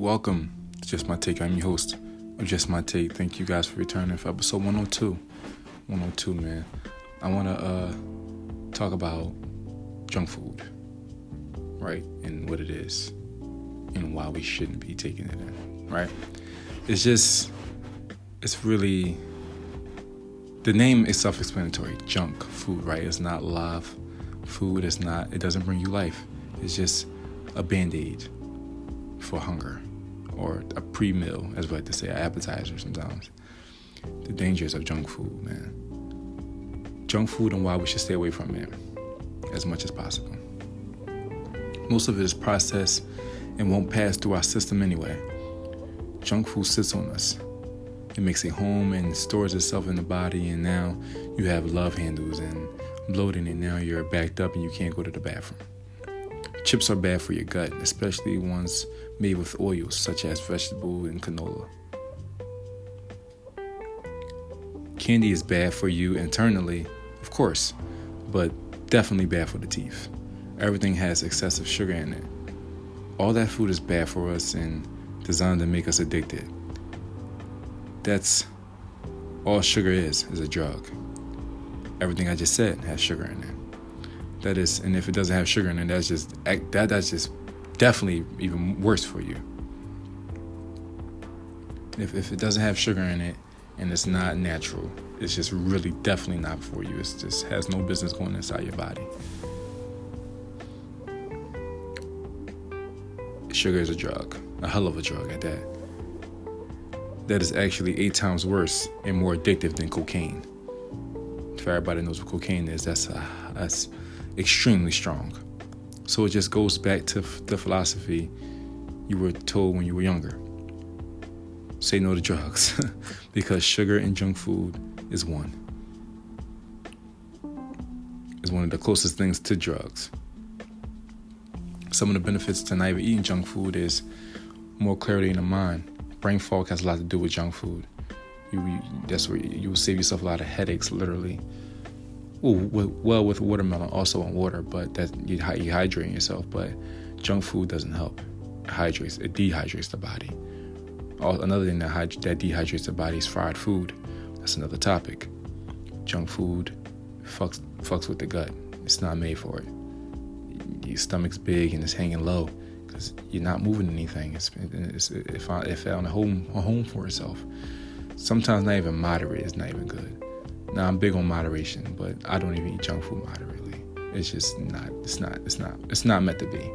welcome to Just My Take. I'm your host of Just My Take. Thank you guys for returning for episode 102. 102, man. I want to uh, talk about junk food, right? And what it is, and why we shouldn't be taking it in, right? It's just, it's really, the name is self explanatory junk food, right? It's not live food, it's not, it doesn't bring you life. It's just a band aid for hunger or a pre meal, as we like to say, an appetizer sometimes. The dangers of junk food, man. Junk food and why we should stay away from it as much as possible. Most of it is processed and won't pass through our system anyway. Junk food sits on us. It makes a home and stores itself in the body, and now you have love handles and bloating, and now you're backed up and you can't go to the bathroom. Chips are bad for your gut, especially ones made with oils such as vegetable and canola. Candy is bad for you internally, of course, but definitely bad for the teeth. Everything has excessive sugar in it. All that food is bad for us and designed to make us addicted. That's all sugar is, is a drug. Everything I just said has sugar in it that is and if it doesn't have sugar in it that's just that that's just definitely even worse for you. If, if it doesn't have sugar in it and it's not natural it's just really definitely not for you. It just has no business going inside your body. Sugar is a drug a hell of a drug at that. That is actually eight times worse and more addictive than cocaine. If everybody knows what cocaine is that's a, that's extremely strong. So it just goes back to the philosophy you were told when you were younger. Say no to drugs because sugar and junk food is one. Is one of the closest things to drugs. Some of the benefits to not even eating junk food is more clarity in the mind. Brain fog has a lot to do with junk food. You, you that's where you will save yourself a lot of headaches, literally well, well with watermelon also on water, but that you you hydrating yourself. But junk food doesn't help. It hydrates. It dehydrates the body. Another thing that that dehydrates the body is fried food. That's another topic. Junk food fucks fucks with the gut. It's not made for it. Your stomach's big and it's hanging low because you're not moving anything. It's, it's it, found, it found a home a home for itself. Sometimes not even moderate is not even good. Now I'm big on moderation, but I don't even eat junk food moderately. It's just not. It's not. It's not. It's not meant to be.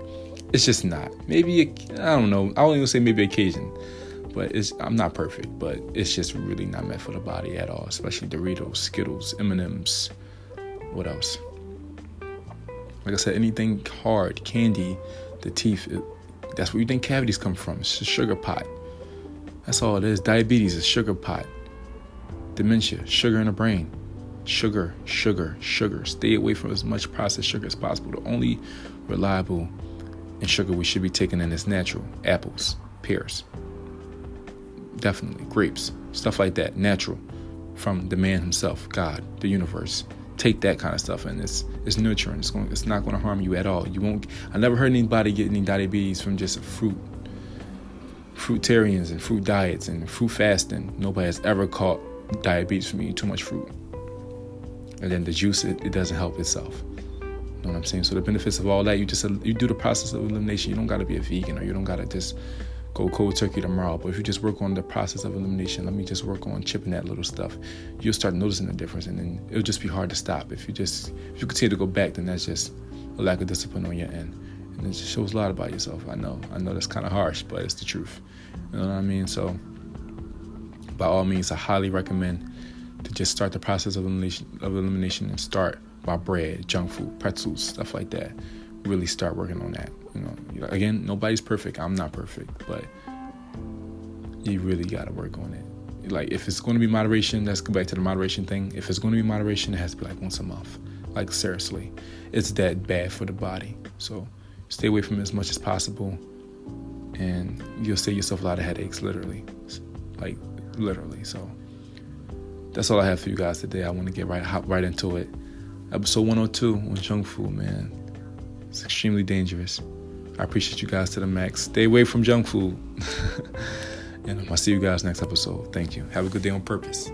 It's just not. Maybe I don't know. I won't even say maybe occasion, but it's. I'm not perfect, but it's just really not meant for the body at all. Especially Doritos, Skittles, M and M's. What else? Like I said, anything hard, candy, the teeth. It, that's where you think cavities come from. It's a sugar pot. That's all it is. Diabetes is sugar pot dementia, sugar in the brain. Sugar, sugar, sugar. Stay away from as much processed sugar as possible. The only reliable and sugar we should be taking in is natural apples, pears, definitely grapes, stuff like that, natural from the man himself, God, the universe. Take that kind of stuff and it's it's nurturing. It's going it's not going to harm you at all. You won't I never heard anybody get any diabetes from just fruit fruitarians and fruit diets and fruit fasting. Nobody has ever caught diabetes from eating too much fruit. And then the juice, it, it doesn't help itself. You know what I'm saying? So the benefits of all that, you just you do the process of elimination. You don't got to be a vegan or you don't got to just go cold turkey tomorrow. But if you just work on the process of elimination, let me just work on chipping that little stuff, you'll start noticing the difference, and then it'll just be hard to stop. If you just if you continue to go back, then that's just a lack of discipline on your end, and it just shows a lot about yourself. I know, I know that's kind of harsh, but it's the truth. You know what I mean? So by all means, I highly recommend to just start the process of elimination, of elimination and start by bread, junk food, pretzels, stuff like that. Really start working on that. You know, again, nobody's perfect. I'm not perfect, but you really got to work on it. Like if it's going to be moderation, let's go back to the moderation thing. If it's going to be moderation, it has to be like once a month. Like seriously, it's that bad for the body. So stay away from it as much as possible, and you'll save yourself a lot of headaches. Literally, like literally. So that's all I have for you guys today. I want to get right hop right into it. Episode 102 on junk food, man. It's extremely dangerous. I appreciate you guys to the max. Stay away from junk food. and I'll see you guys next episode. Thank you. Have a good day on purpose.